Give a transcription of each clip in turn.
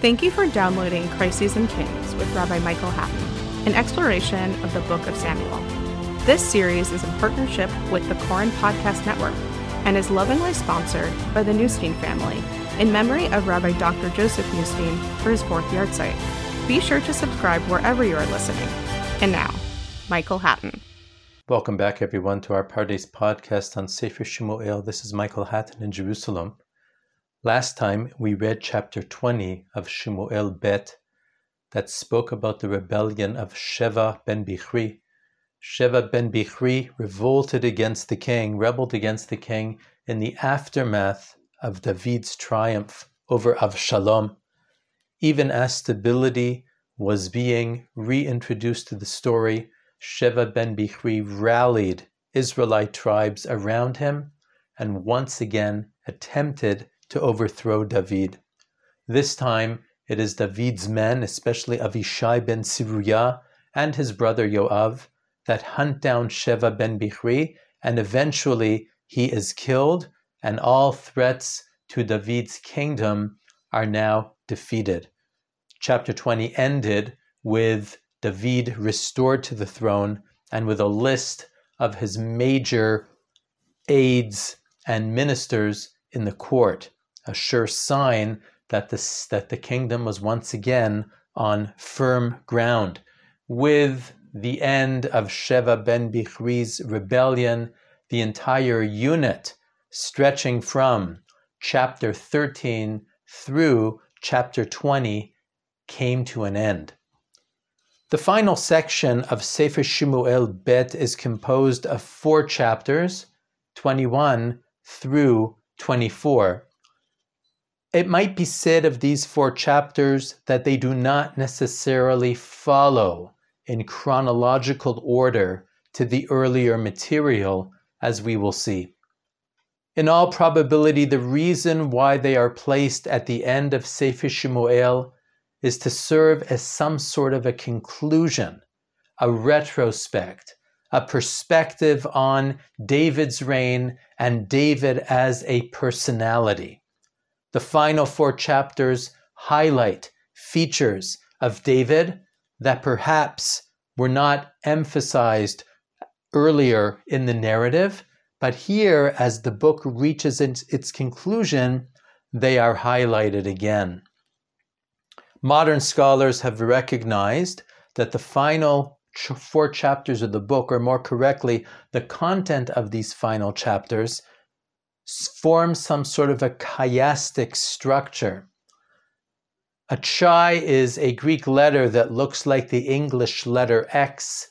Thank you for downloading Crises and Kings with Rabbi Michael Hattin, an exploration of the Book of Samuel. This series is in partnership with the Koren Podcast Network and is lovingly sponsored by the Newstein family in memory of Rabbi Dr. Joseph Newstein for his fourth yahrzeit. Be sure to subscribe wherever you are listening. And now, Michael Hattin. Welcome back, everyone, to our Pardes podcast on Sefer Shmuel. This is Michael Hattin in Jerusalem. Last time we read chapter 20 of Shmuel Bet that spoke about the rebellion of Sheva ben Bichri. Sheva ben Bichri revolted against the king, rebelled against the king in the aftermath of David's triumph over Avshalom. Even as stability was being reintroduced to the story, Sheva ben Bichri rallied Israelite tribes around him and once again attempted to overthrow David. This time it is David's men, especially Avishai ben Siruya and his brother Yoav, that hunt down Sheva ben Bichri, and eventually he is killed, and all threats to David's kingdom are now defeated. Chapter 20 ended with David restored to the throne and with a list of his major aides and ministers in the court a sure sign that the, that the kingdom was once again on firm ground. With the end of Sheva ben Bichri's rebellion, the entire unit stretching from chapter 13 through chapter 20 came to an end. The final section of Sefer Shmuel Bet is composed of four chapters, 21 through 24. It might be said of these four chapters that they do not necessarily follow in chronological order to the earlier material, as we will see. In all probability, the reason why they are placed at the end of Sefer Shmuel is to serve as some sort of a conclusion, a retrospect, a perspective on David's reign and David as a personality. The final four chapters highlight features of David that perhaps were not emphasized earlier in the narrative, but here, as the book reaches its conclusion, they are highlighted again. Modern scholars have recognized that the final four chapters of the book, or more correctly, the content of these final chapters, form some sort of a chiastic structure. A chai is a Greek letter that looks like the English letter X,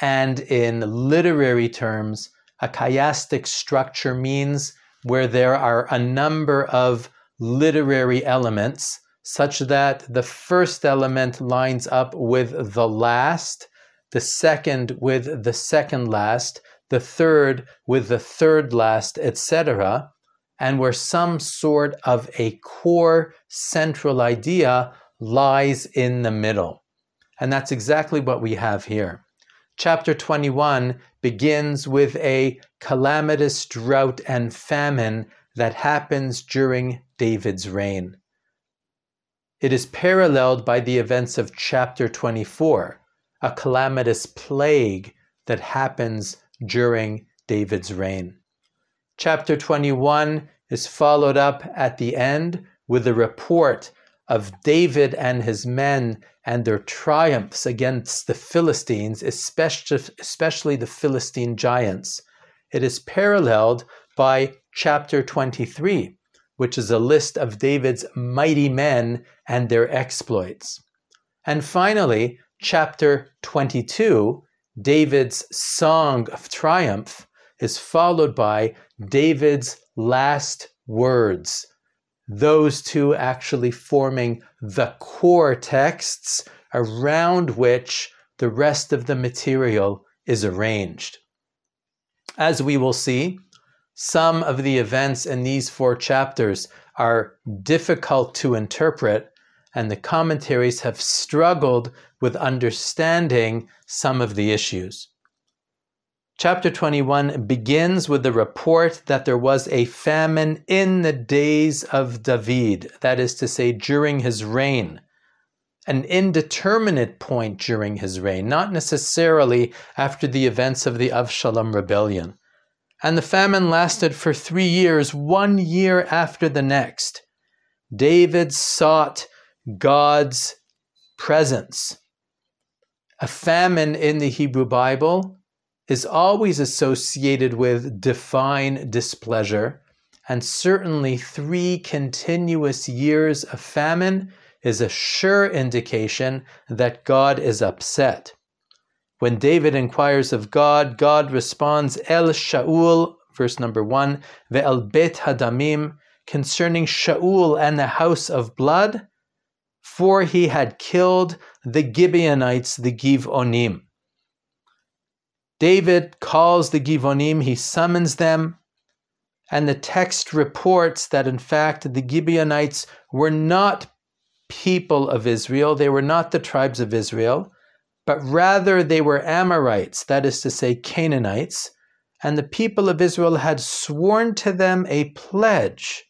and in literary terms, a chiastic structure means where there are a number of literary elements, such that the first element lines up with the last, the second with the second last, the third with the third last, etc., and where some sort of a core central idea lies in the middle. And that's exactly what we have here. Chapter 21 begins with a calamitous drought and famine that happens during David's reign. It is paralleled by the events of chapter 24, a calamitous plague that happens during David's reign. Chapter 21 is followed up at the end with a report of David and his men and their triumphs against the Philistines, especially, especially the Philistine giants. It is paralleled by chapter 23, which is a list of David's mighty men and their exploits. And finally, chapter 22 David's song of triumph is followed by David's last words. Those two actually forming the core texts around which the rest of the material is arranged. As we will see, some of the events in these four chapters are difficult to interpret, and the commentaries have struggled with understanding some of the issues. Chapter 21 begins with the report that there was a famine in the days of David, that is to say, during his reign. An indeterminate point during his reign, not necessarily after the events of the Avshalom rebellion. And the famine lasted for three years, one year after the next. David sought God's presence. A famine in the Hebrew Bible is always associated with divine displeasure, and certainly three continuous years of famine is a sure indication that God is upset. When David inquires of God, God responds, El Shaul, verse number one, Ve'el Bet Hadamim, concerning Shaul and the house of blood, for he had killed the Gibeonites, the Givonim. David calls the Givonim, he summons them, and the text reports that in fact the Gibeonites were not people of Israel, they were not the tribes of Israel, but rather they were Amorites, that is to say, Canaanites, and the people of Israel had sworn to them a pledge.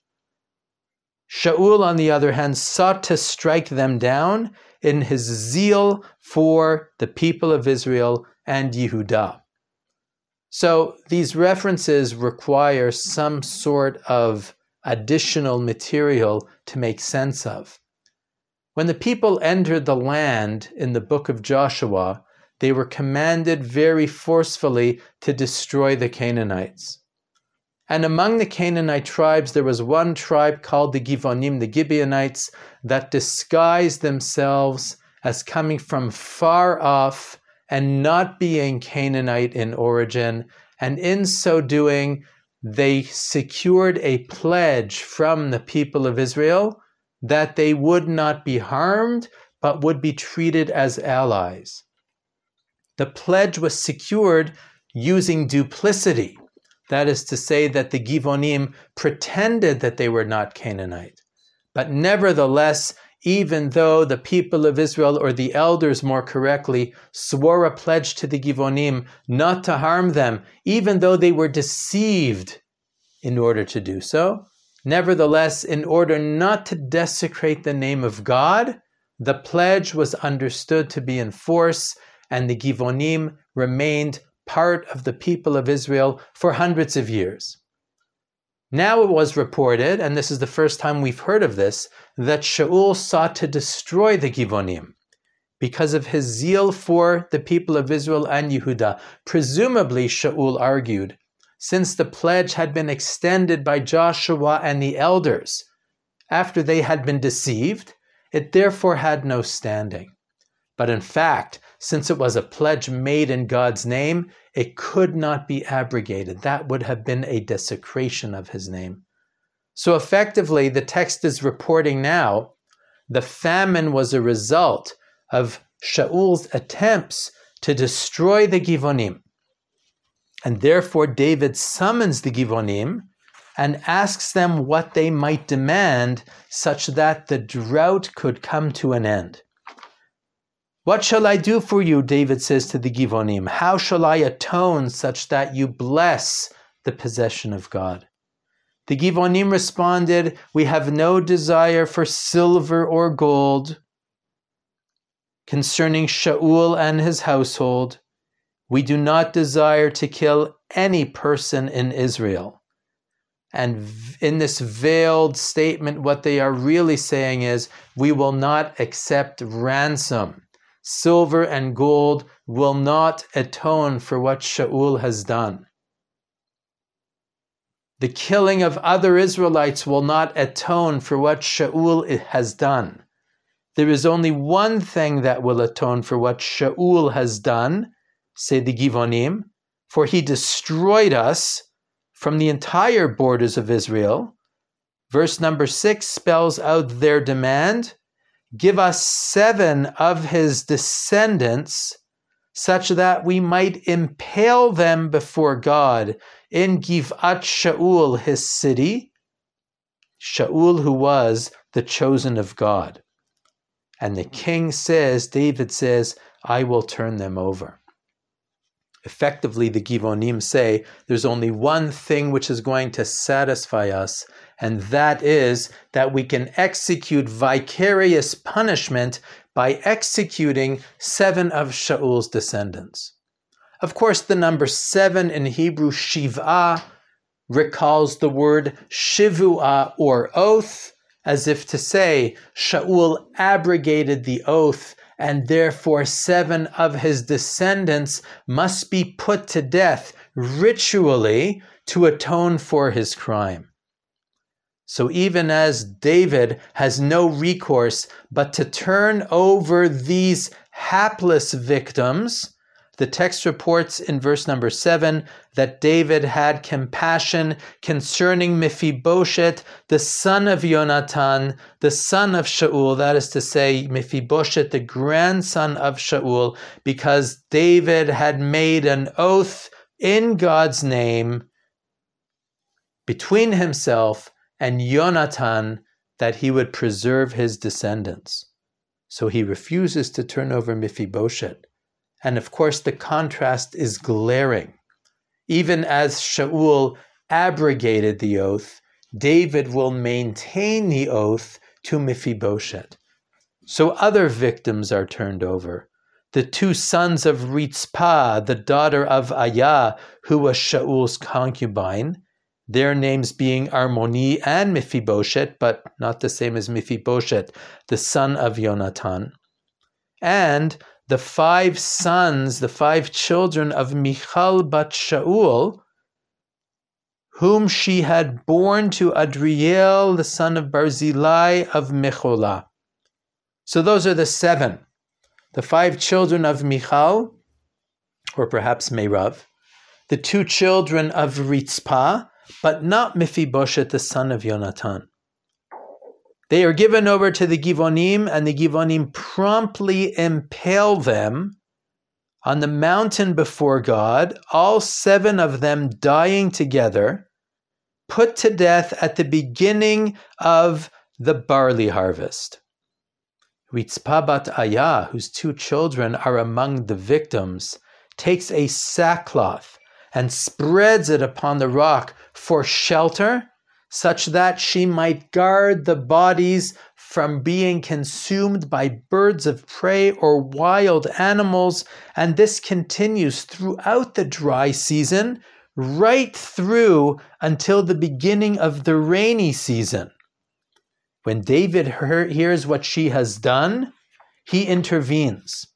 Shaul, on the other hand, sought to strike them down in his zeal for the people of Israel and Yehudah. So these references require some sort of additional material to make sense of. When the people entered the land in the book of Joshua, they were commanded very forcefully to destroy the Canaanites. And among the Canaanite tribes, there was one tribe called the Givonim, the Gibeonites, that disguised themselves as coming from far off and not being Canaanite in origin. And in so doing, they secured a pledge from the people of Israel that they would not be harmed, but would be treated as allies. The pledge was secured using duplicity. That is to say, that the Givonim pretended that they were not Canaanite. But nevertheless, even though the people of Israel, or the elders more correctly, swore a pledge to the Givonim not to harm them, even though they were deceived in order to do so. Nevertheless, in order not to desecrate the name of God, the pledge was understood to be in force, and the Givonim remained part of the people of Israel for hundreds of years. Now it was reported, and this is the first time we've heard of this, that Shaul sought to destroy the Givonim because of his zeal for the people of Israel and Yehuda. Presumably, Shaul argued, since the pledge had been extended by Joshua and the elders after they had been deceived, it therefore had no standing. But in fact, since it was a pledge made in God's name, it could not be abrogated. That would have been a desecration of his name. So effectively, the text is reporting now the famine was a result of Shaul's attempts to destroy the Givonim. And therefore, David summons the Givonim and asks them what they might demand such that the drought could come to an end. What shall I do for you? David says to the Givonim. How shall I atone such that you bless the possession of God? The Givonim responded, We have no desire for silver or gold. Concerning Shaul and his household, we do not desire to kill any person in Israel. And in this veiled statement, what they are really saying is, We will not accept ransom silver and gold will not atone for what Shaul has done. The killing of other Israelites will not atone for what Shaul has done. There is only one thing that will atone for what Shaul has done, say the Givonim, for he destroyed us from the entire borders of Israel. Verse number six spells out their demand give us seven of his descendants, such that we might impale them before God in Givat Shaul, his city, Shaul, who was the chosen of God. And the king says, David says, I will turn them over. Effectively, the Givonim say there's only one thing which is going to satisfy us, and that is that we can execute vicarious punishment by executing seven of Shaul's descendants. Of course, the number seven in Hebrew, Shiva, recalls the word Shivua or oath, as if to say, Shaul abrogated the oath, and therefore seven of his descendants must be put to death ritually to atone for his crime. So even as David has no recourse but to turn over these hapless victims, the text reports in verse number seven that David had compassion concerning Mephibosheth, the son of Jonathan, the son of Shaul, that is to say, Mephibosheth, the grandson of Shaul, because David had made an oath in God's name between himself and Jonathan that he would preserve his descendants. So he refuses to turn over Mephibosheth. And of course, the contrast is glaring. Even as Shaul abrogated the oath, David will maintain the oath to Mephibosheth. So other victims are turned over. The two sons of Ritzpah, the daughter of Ayah, who was Shaul's concubine, their names being Armoni and Mephibosheth, but not the same as Mephibosheth, the son of Jonathan. And the five sons, the five children of Michal bat Shaul, whom she had borne to Adriel, the son of Barzillai of Mecholah. So those are the seven. The five children of Michal, or perhaps Meirav, the two children of Ritzpah, but not Mephibosheth, the son of Yonatan. They are given over to the Givonim, and the Givonim promptly impale them on the mountain before God, all seven of them dying together, put to death at the beginning of the barley harvest. Ritzpabat Ayah, whose two children are among the victims, takes a sackcloth and spreads it upon the rock for shelter such that she might guard the bodies from being consumed by birds of prey or wild animals. And this continues throughout the dry season, right through until the beginning of the rainy season. When David hears what she has done, he intervenes.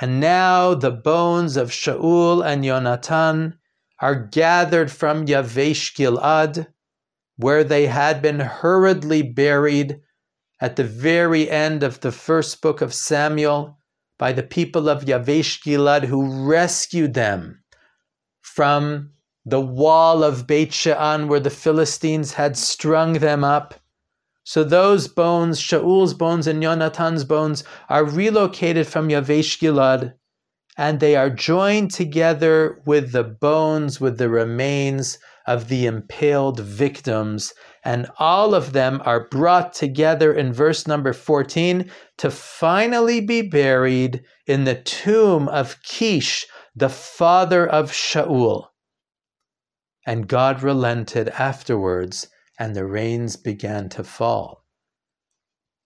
And now the bones of Shaul and Jonathan are gathered from Yavesh Gilad where they had been hurriedly buried at the very end of the first book of Samuel by the people of Yavesh Gilad who rescued them from the wall of Beit She'an where the Philistines had strung them up. So those bones, Shaul's bones and Yonatan's bones, are relocated from Yavesh Gilad and they are joined together with the bones, with the remains of the impaled victims. And all of them are brought together in verse number 14 to finally be buried in the tomb of Kish, the father of Shaul. And God relented afterwards, and the rains began to fall.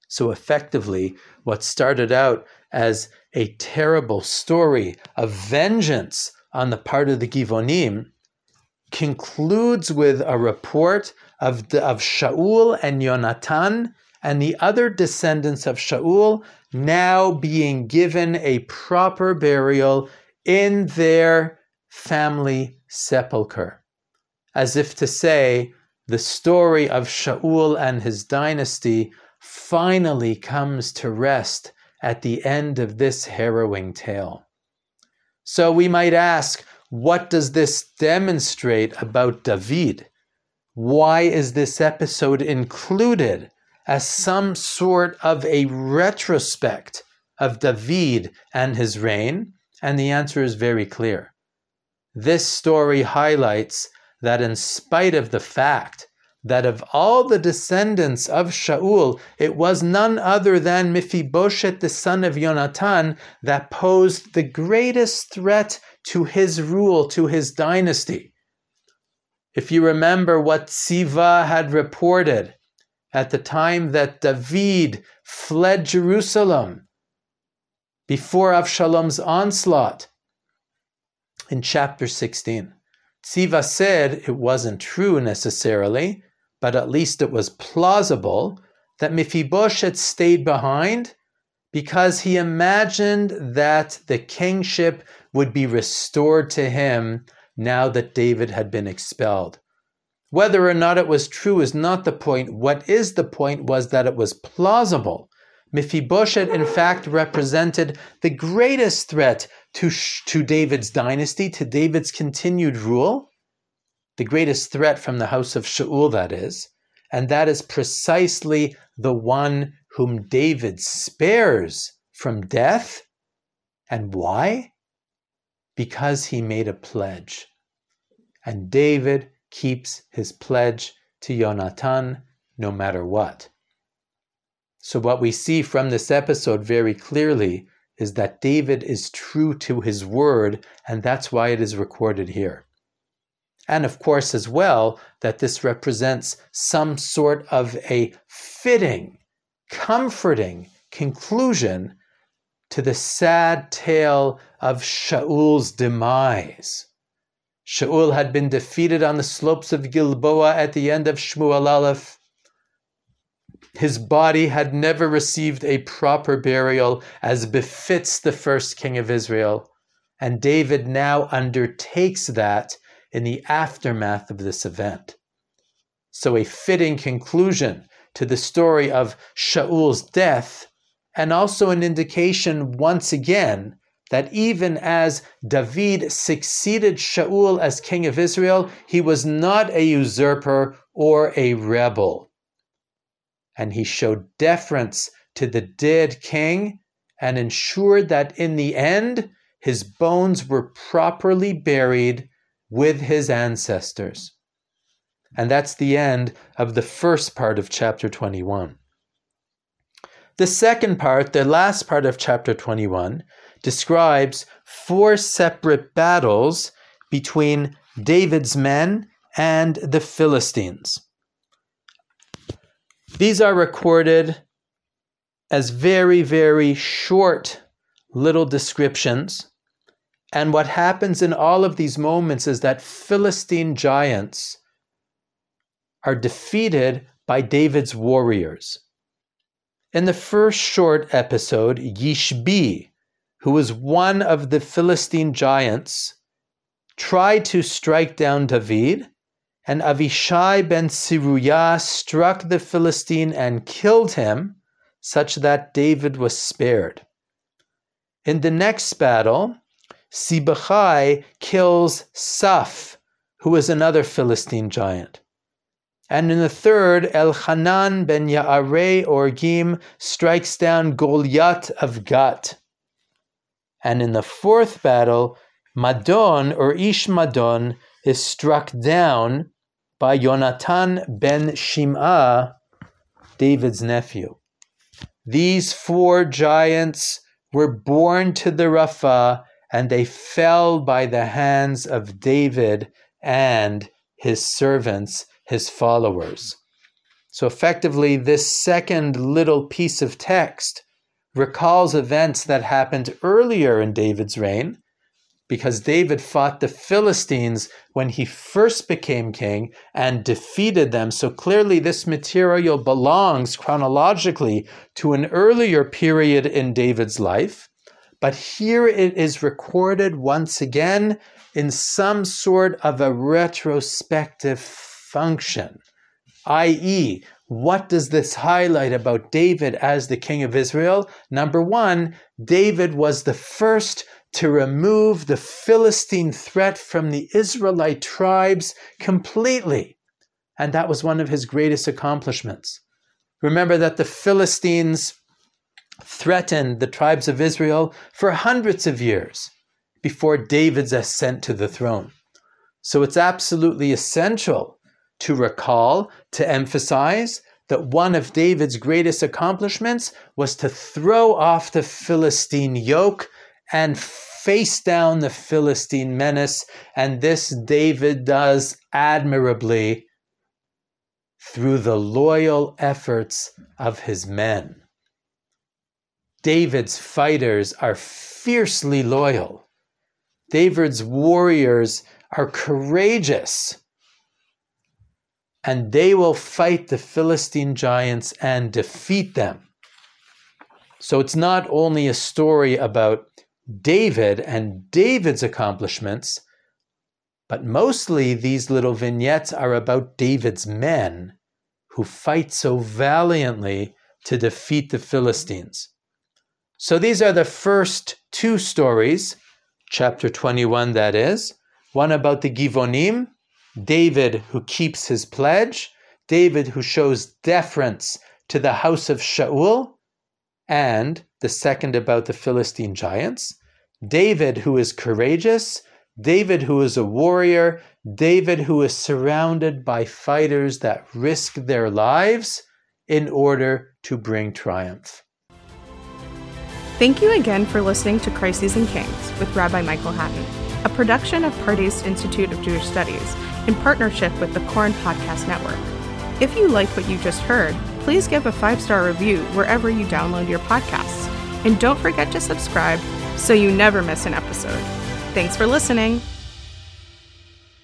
So, effectively, what started out as a terrible story of vengeance on the part of the Givonim concludes with a report of, the, of Shaul and Yonatan and the other descendants of Shaul now being given a proper burial in their family sepulchre. As if to say, the story of Shaul and his dynasty finally comes to rest at the end of this harrowing tale. So we might ask, what does this demonstrate about David? Why is this episode included as some sort of a retrospect of David and his reign? And the answer is very clear. This story highlights that, in spite of the fact that of all the descendants of Shaul, it was none other than Mephibosheth, the son of Jonathan, that posed the greatest threat to his rule, to his dynasty. If you remember what Siva had reported at the time that David fled Jerusalem before Avshalom's onslaught in chapter 16. Siva said it wasn't true necessarily, but at least it was plausible that Mephibosheth stayed behind because he imagined that the kingship would be restored to him now that David had been expelled. Whether or not it was true is not the point. What is the point was that it was plausible. Mephibosheth, in fact, represented the greatest threat to, to David's dynasty, to David's continued rule, the greatest threat from the house of Shaul, that is, and that is precisely the one whom David spares from death. And why? Because he made a pledge. And David keeps his pledge to Jonathan no matter what. So, what we see from this episode very clearly is that David is true to his word, and that's why it is recorded here. And of course, as well, that this represents some sort of a fitting, comforting conclusion to the sad tale of Shaul's demise. Shaul had been defeated on the slopes of Gilboa at the end of Shmuel Aleph. His body had never received a proper burial as befits the first king of Israel. And David now undertakes that in the aftermath of this event. So, a fitting conclusion to the story of Shaul's death, and also an indication once again that even as David succeeded Shaul as king of Israel, he was not a usurper or a rebel and he showed deference to the dead king and ensured that in the end his bones were properly buried with his ancestors. And that's the end of the first part of chapter 21. The second part, the last part of chapter 21, describes four separate battles between David's men and the Philistines. These are recorded as very, very short little descriptions. And what happens in all of these moments is that Philistine giants are defeated by David's warriors. In the first short episode, Yishbi, who was one of the Philistine giants, tried to strike down David and Avishai ben Siruyah struck the Philistine and killed him, such that David was spared. In the next battle, Sibbechai kills Saph, who was another Philistine giant. And in the third, Elchanan ben Ya'areh Orgim strikes down Goliath of Gat. And in the fourth battle, Madon or Ish Madon is struck down by Yonatan ben Shim'ah, David's nephew. These four giants were born to the Rapha, and they fell by the hands of David and his servants, his followers. So, effectively, this second little piece of text recalls events that happened earlier in David's reign because David fought the Philistines when he first became king and defeated them. So clearly, this material belongs chronologically to an earlier period in David's life. But here it is recorded once again in some sort of a retrospective function, i.e., what does this highlight about David as the king of Israel? Number one, David was the first to remove the Philistine threat from the Israelite tribes completely. And that was one of his greatest accomplishments. Remember that the Philistines threatened the tribes of Israel for hundreds of years before David's ascent to the throne. So it's absolutely essential to recall, to emphasize that one of David's greatest accomplishments was to throw off the Philistine yoke and face down the Philistine menace, and this David does admirably through the loyal efforts of his men. David's fighters are fiercely loyal. David's warriors are courageous. And they will fight the Philistine giants and defeat them. So it's not only a story about David and David's accomplishments, but mostly these little vignettes are about David's men who fight so valiantly to defeat the Philistines. So these are the first two stories, chapter 21, that is. One about the Givonim, David who keeps his pledge, David who shows deference to the house of Shaul, and the second about the Philistine giants. David who is courageous, David who is a warrior, David who is surrounded by fighters that risk their lives in order to bring triumph. Thank you again for listening to Crises and Kings with Rabbi Michael Hattin, a production of Pardes Institute of Jewish Studies in partnership with the Koren Podcast Network. If you liked what you just heard, please give a five star review wherever you download your podcasts. And don't forget to subscribe so you never miss an episode. Thanks for listening.